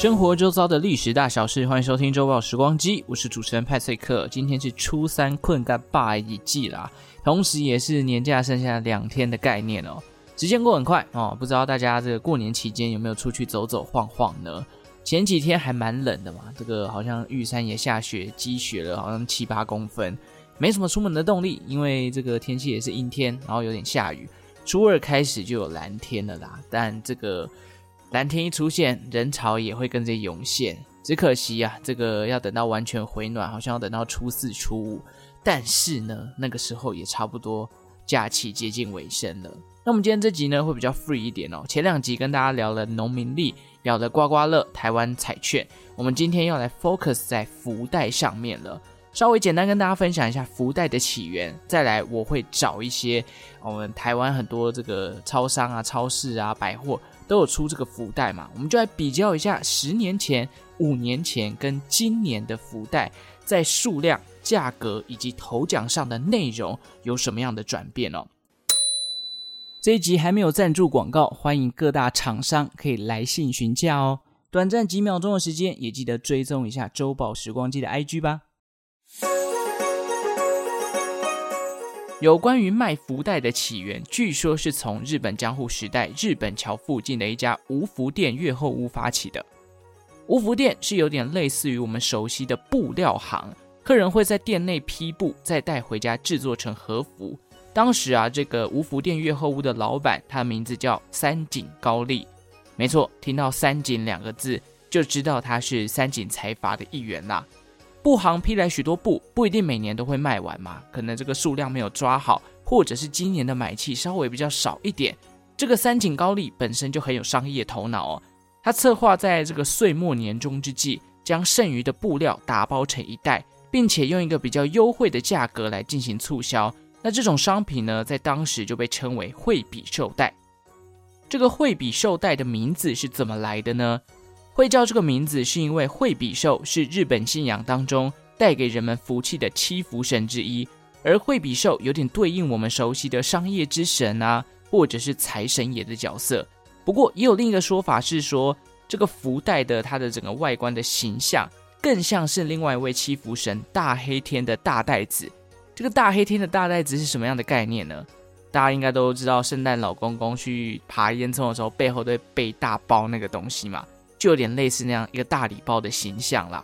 生活周遭的历史大小事，欢迎收听周报时光机，我是主持人派翠克。今天是初三困个拜一季啦，同时也是年假剩下两天的概念哦。时间过很快哦，不知道大家这个过年期间有没有出去走走晃晃呢？前几天还蛮冷的嘛，这个好像玉山也下雪积雪了，好像七八公分，没什么出门的动力，因为这个天气也是阴天，然后有点下雨。初二开始就有蓝天了啦，但这个。蓝天一出现，人潮也会跟着涌现。只可惜啊，这个要等到完全回暖，好像要等到初四、初五。但是呢，那个时候也差不多假期接近尾声了。那我们今天这集呢，会比较 free 一点哦。前两集跟大家聊了农民历，聊了刮刮乐、台湾彩券。我们今天要来 focus 在福袋上面了。稍微简单跟大家分享一下福袋的起源，再来我会找一些我们台湾很多这个超商啊、超市啊、百货。都有出这个福袋嘛，我们就来比较一下十年前、五年前跟今年的福袋，在数量、价格以及头奖上的内容有什么样的转变哦。这一集还没有赞助广告，欢迎各大厂商可以来信询价哦。短暂几秒钟的时间，也记得追踪一下周报时光机的 IG 吧。有关于卖福袋的起源，据说是从日本江户时代日本桥附近的一家无福店越后屋发起的。无福店是有点类似于我们熟悉的布料行，客人会在店内批布，再带回家制作成和服。当时啊，这个无福店越后屋的老板，他的名字叫三井高利。没错，听到三井两个字，就知道他是三井财阀的一员啦。布行批来许多布，不一定每年都会卖完嘛，可能这个数量没有抓好，或者是今年的买气稍微比较少一点。这个三井高利本身就很有商业头脑哦，他策划在这个岁末年终之际，将剩余的布料打包成一袋，并且用一个比较优惠的价格来进行促销。那这种商品呢，在当时就被称为惠比寿袋。这个惠比寿袋的名字是怎么来的呢？会叫这个名字，是因为惠比寿是日本信仰当中带给人们福气的七福神之一，而惠比寿有点对应我们熟悉的商业之神啊，或者是财神爷的角色。不过也有另一个说法是说，这个福袋的它的整个外观的形象，更像是另外一位七福神大黑天的大袋子。这个大黑天的大袋子是什么样的概念呢？大家应该都知道，圣诞老公公去爬烟囱的时候，背后都会背大包那个东西嘛。就有点类似那样一个大礼包的形象啦。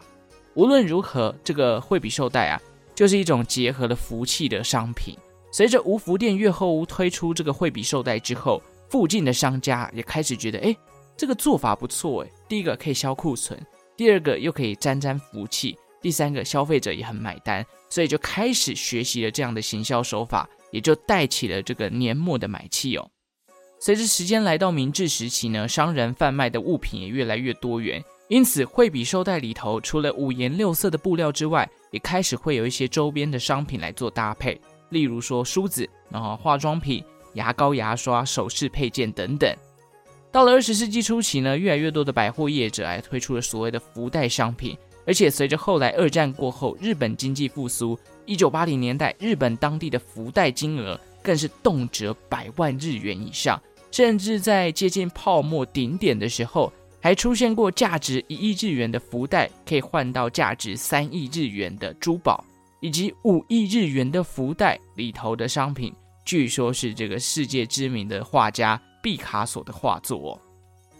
无论如何，这个惠比寿袋啊，就是一种结合了福气的商品。随着无福店越后屋推出这个惠比寿袋之后，附近的商家也开始觉得，哎，这个做法不错哎。第一个可以销库存，第二个又可以沾沾福气，第三个消费者也很买单，所以就开始学习了这样的行销手法，也就带起了这个年末的买气哦。随着时间来到明治时期呢，商人贩卖的物品也越来越多元，因此惠比寿袋里头除了五颜六色的布料之外，也开始会有一些周边的商品来做搭配，例如说梳子、然后化妆品、牙膏、牙刷、首饰配件等等。到了二十世纪初期呢，越来越多的百货业者还推出了所谓的福袋商品，而且随着后来二战过后日本经济复苏，一九八零年代日本当地的福袋金额更是动辄百万日元以上。甚至在接近泡沫顶点的时候，还出现过价值一亿日元的福袋可以换到价值三亿日元的珠宝，以及五亿日元的福袋里头的商品，据说是这个世界知名的画家毕卡索的画作哦。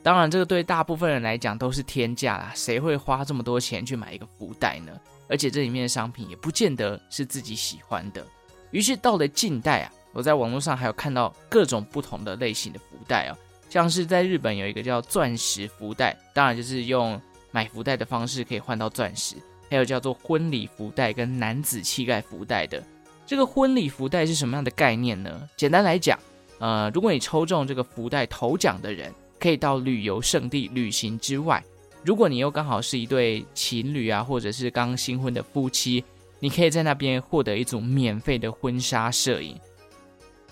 当然，这个对大部分人来讲都是天价啦，谁会花这么多钱去买一个福袋呢？而且这里面的商品也不见得是自己喜欢的。于是到了近代啊。我在网络上还有看到各种不同的类型的福袋哦，像是在日本有一个叫钻石福袋，当然就是用买福袋的方式可以换到钻石；还有叫做婚礼福袋跟男子气概福袋的。这个婚礼福袋是什么样的概念呢？简单来讲，呃，如果你抽中这个福袋头奖的人，可以到旅游胜地旅行之外，如果你又刚好是一对情侣啊，或者是刚新婚的夫妻，你可以在那边获得一组免费的婚纱摄影。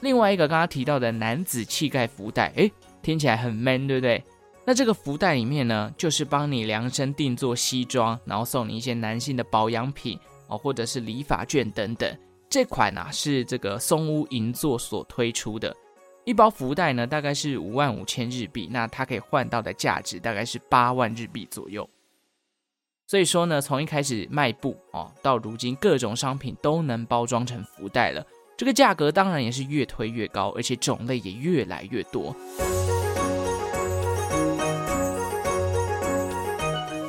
另外一个刚刚提到的男子气概福袋，诶，听起来很 man，对不对？那这个福袋里面呢，就是帮你量身定做西装，然后送你一些男性的保养品哦，或者是理发券等等。这款啊是这个松屋银座所推出的。一包福袋呢，大概是五万五千日币，那它可以换到的价值大概是八万日币左右。所以说呢，从一开始卖布哦，到如今各种商品都能包装成福袋了，这个价格当然也是越推越高，而且种类也越来越多。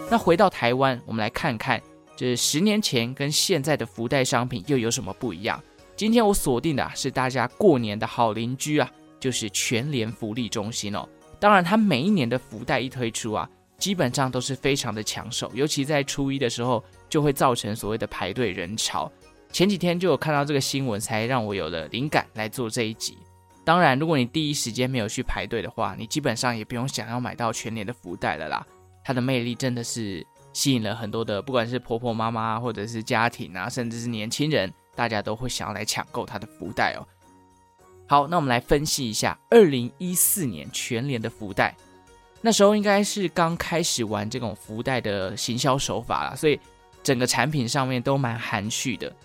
那回到台湾，我们来看看，这十年前跟现在的福袋商品又有什么不一样？今天我锁定的，是大家过年的好邻居啊，就是全联福利中心哦。当然，它每一年的福袋一推出啊。基本上都是非常的抢手，尤其在初一的时候，就会造成所谓的排队人潮。前几天就有看到这个新闻，才让我有了灵感来做这一集。当然，如果你第一时间没有去排队的话，你基本上也不用想要买到全联的福袋了啦。它的魅力真的是吸引了很多的，不管是婆婆妈妈，或者是家庭啊，甚至是年轻人，大家都会想要来抢购它的福袋哦。好，那我们来分析一下二零一四年全联的福袋。那时候应该是刚开始玩这种福袋的行销手法啦，所以整个产品上面都蛮含蓄的。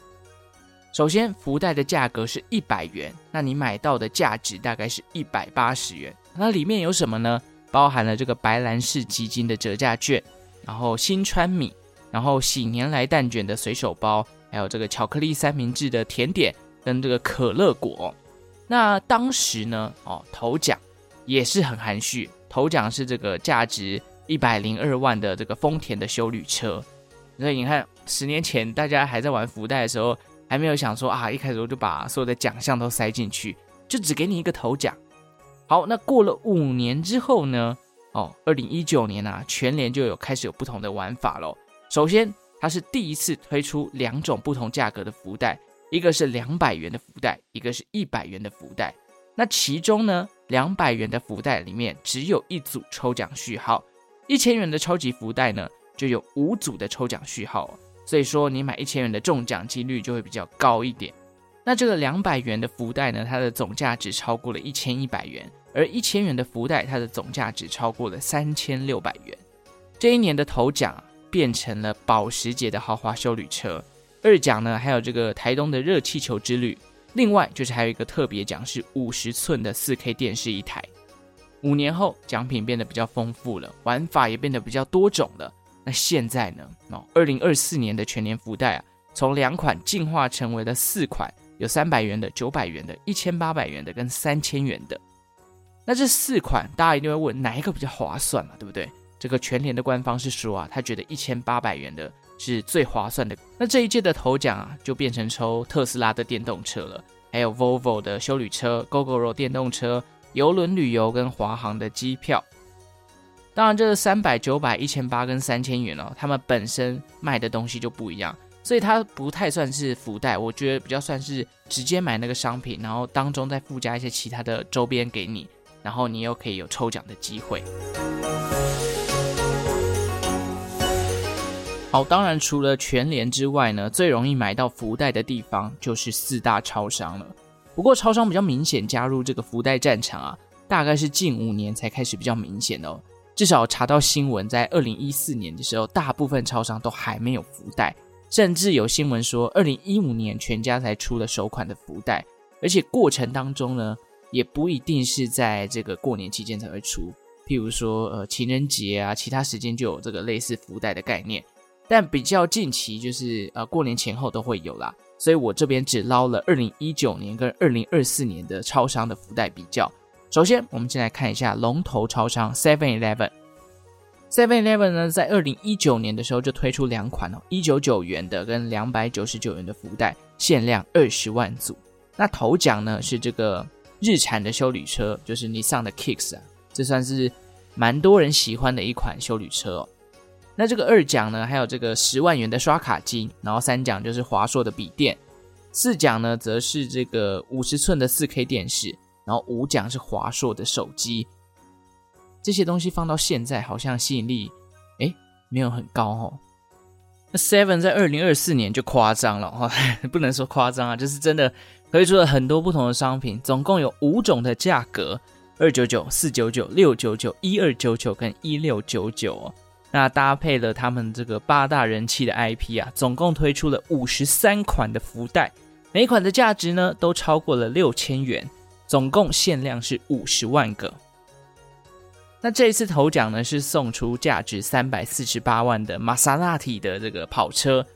首先，福袋的价格是一百元，那你买到的价值大概是一百八十元。那里面有什么呢？包含了这个白兰氏基金的折价券，然后新川米，然后喜年来蛋卷的随手包，还有这个巧克力三明治的甜点跟这个可乐果。那当时呢，哦，头奖也是很含蓄。头奖是这个价值一百零二万的这个丰田的修旅车，所以你看，十年前大家还在玩福袋的时候，还没有想说啊，一开始我就把所有的奖项都塞进去，就只给你一个头奖。好，那过了五年之后呢？哦，二零一九年啊，全联就有开始有不同的玩法喽。首先，它是第一次推出两种不同价格的福袋，一个是两百元的福袋，一个是一百元的福袋。那其中呢，两百元的福袋里面只有一组抽奖序号，一千元的超级福袋呢就有五组的抽奖序号，所以说你买一千元的中奖几率就会比较高一点。那这个两百元的福袋呢，它的总价值超过了一千一百元，而一千元的福袋它的总价值超过了三千六百元。这一年的头奖变成了保时捷的豪华休旅车，二奖呢还有这个台东的热气球之旅。另外就是还有一个特别奖，是五十寸的四 K 电视一台。五年后，奖品变得比较丰富了，玩法也变得比较多种了。那现在呢？哦，二零二四年的全年福袋啊，从两款进化成为了四款，有三百元的、九百元的、一千八百元的跟三千元的。那这四款，大家一定会问哪一个比较划算嘛？对不对？这个全联的官方是说啊，他觉得一千八百元的。是最划算的。那这一届的头奖啊，就变成抽特斯拉的电动车了，还有 Volvo 的修旅车、Gogoro 电动车、邮轮旅游跟华航的机票。当然，这三百、九百、一千八跟三千元哦，他们本身卖的东西就不一样，所以它不太算是福袋。我觉得比较算是直接买那个商品，然后当中再附加一些其他的周边给你，然后你又可以有抽奖的机会。好，当然除了全联之外呢，最容易买到福袋的地方就是四大超商了。不过超商比较明显加入这个福袋战场啊，大概是近五年才开始比较明显哦。至少查到新闻，在二零一四年的时候，大部分超商都还没有福袋，甚至有新闻说二零一五年全家才出了首款的福袋，而且过程当中呢，也不一定是在这个过年期间才会出，譬如说呃情人节啊，其他时间就有这个类似福袋的概念。但比较近期就是呃过年前后都会有啦，所以我这边只捞了二零一九年跟二零二四年的超商的福袋比较。首先，我们先来看一下龙头超商 Seven Eleven。Seven Eleven 呢，在二零一九年的时候就推出两款哦，一九九元的跟两百九十九元的福袋，限量二十万组。那头奖呢是这个日产的修理车，就是 Nissan 的 Kicks 啊，这算是蛮多人喜欢的一款修理车哦。那这个二奖呢，还有这个十万元的刷卡机，然后三奖就是华硕的笔电，四奖呢则是这个五十寸的四 K 电视，然后五奖是华硕的手机。这些东西放到现在好像吸引力诶没有很高哦。那 Seven 在二零二四年就夸张了哈，不能说夸张啊，就是真的推出了很多不同的商品，总共有五种的价格：二九九、四九九、六九九、一二九九跟一六九九哦。那搭配了他们这个八大人气的 IP 啊，总共推出了五十三款的福袋，每款的价值呢都超过了六千元，总共限量是五十万个。那这一次头奖呢，是送出价值三百四十八万的玛莎拉蒂的这个跑车。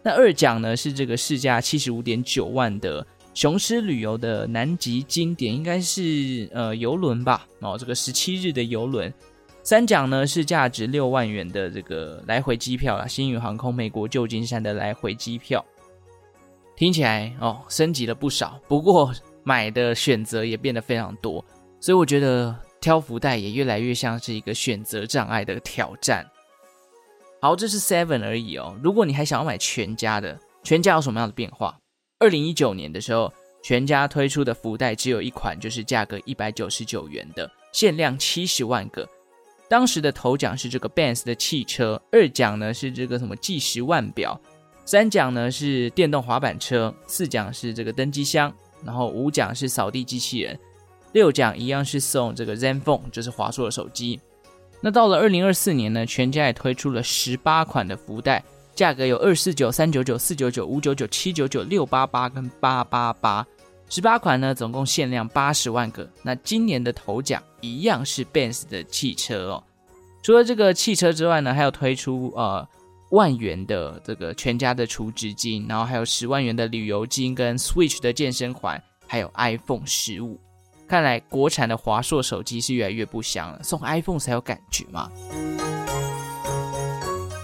那二奖呢是这个市价七十五点九万的雄狮旅游的南极经典，应该是呃游轮吧？哦，这个十七日的游轮。三奖呢是价值六万元的这个来回机票啦，星宇航空美国旧金山的来回机票。听起来哦，升级了不少，不过买的选择也变得非常多，所以我觉得。挑福袋也越来越像是一个选择障碍的挑战。好，这是 Seven 而已哦。如果你还想要买全家的，全家有什么样的变化？二零一九年的时候，全家推出的福袋只有一款，就是价格一百九十九元的，限量七十万个。当时的头奖是这个 Benz 的汽车，二奖呢是这个什么计时腕表，三奖呢是电动滑板车，四奖是这个登机箱，然后五奖是扫地机器人。六奖一样是送这个 ZenFone，就是华硕的手机。那到了二零二四年呢，全家也推出了十八款的福袋，价格有二四九、三九九、四九九、五九九、七九九、六八八跟八八八。十八款呢，总共限量八十万个。那今年的头奖一样是 Benz 的汽车哦。除了这个汽车之外呢，还有推出呃万元的这个全家的储值金，然后还有十万元的旅游金跟 Switch 的健身环，还有 iPhone 十五。看来国产的华硕手机是越来越不香了，送 iPhone 才有感觉嘛。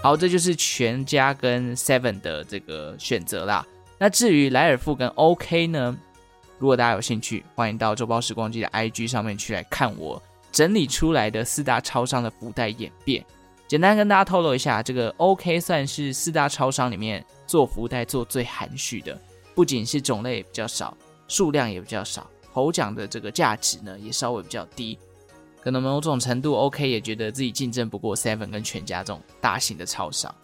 好，这就是全家跟 Seven 的这个选择啦。那至于莱尔富跟 OK 呢？如果大家有兴趣，欢迎到周报时光机的 IG 上面去来看我整理出来的四大超商的福袋演变。简单跟大家透露一下，这个 OK 算是四大超商里面做福袋做最含蓄的，不仅是种类也比较少，数量也比较少。头奖的这个价值呢，也稍微比较低，可能某种程度，OK 也觉得自己竞争不过 Seven 跟全家这种大型的超商。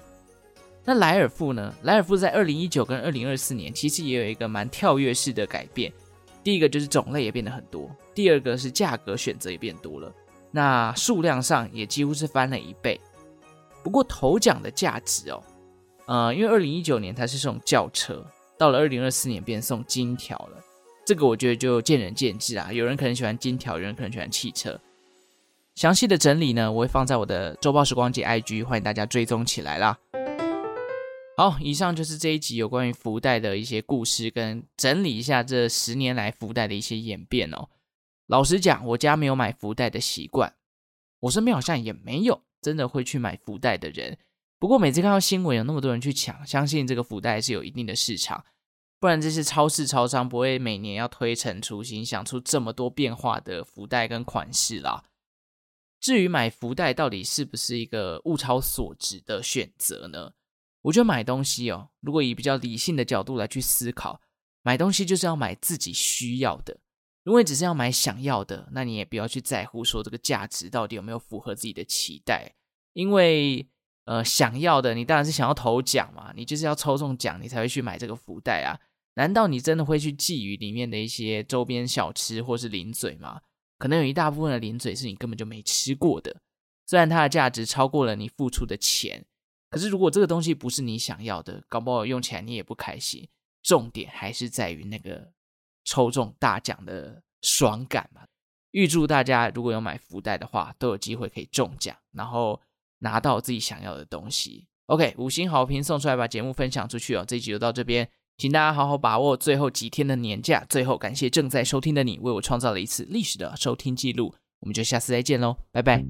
那莱尔富呢？莱尔富在二零一九跟二零二四年其实也有一个蛮跳跃式的改变。第一个就是种类也变得很多，第二个是价格选择也变多了，那数量上也几乎是翻了一倍。不过头奖的价值哦，呃，因为二零一九年它是送轿车，到了二零二四年变送金条了。这个我觉得就见仁见智啊，有人可能喜欢金条，有人可能喜欢汽车。详细的整理呢，我会放在我的周报时光机 IG，欢迎大家追踪起来啦。好，以上就是这一集有关于福袋的一些故事，跟整理一下这十年来福袋的一些演变哦。老实讲，我家没有买福袋的习惯，我身边好像也没有真的会去买福袋的人。不过每次看到新闻有那么多人去抢，相信这个福袋是有一定的市场。不然这些超市超商不会每年要推陈出新，想出这么多变化的福袋跟款式啦。至于买福袋到底是不是一个物超所值的选择呢？我觉得买东西哦，如果以比较理性的角度来去思考，买东西就是要买自己需要的。如果你只是要买想要的，那你也不要去在乎说这个价值到底有没有符合自己的期待，因为。呃，想要的你当然是想要头奖嘛，你就是要抽中奖，你才会去买这个福袋啊。难道你真的会去觊觎里面的一些周边小吃或是零嘴吗？可能有一大部分的零嘴是你根本就没吃过的，虽然它的价值超过了你付出的钱，可是如果这个东西不是你想要的，搞不好用起来你也不开心。重点还是在于那个抽中大奖的爽感嘛。预祝大家如果有买福袋的话，都有机会可以中奖，然后。拿到自己想要的东西，OK，五星好评送出来，把节目分享出去哦。这一集就到这边，请大家好好把握最后几天的年假。最后，感谢正在收听的你，为我创造了一次历史的收听记录。我们就下次再见喽，拜拜。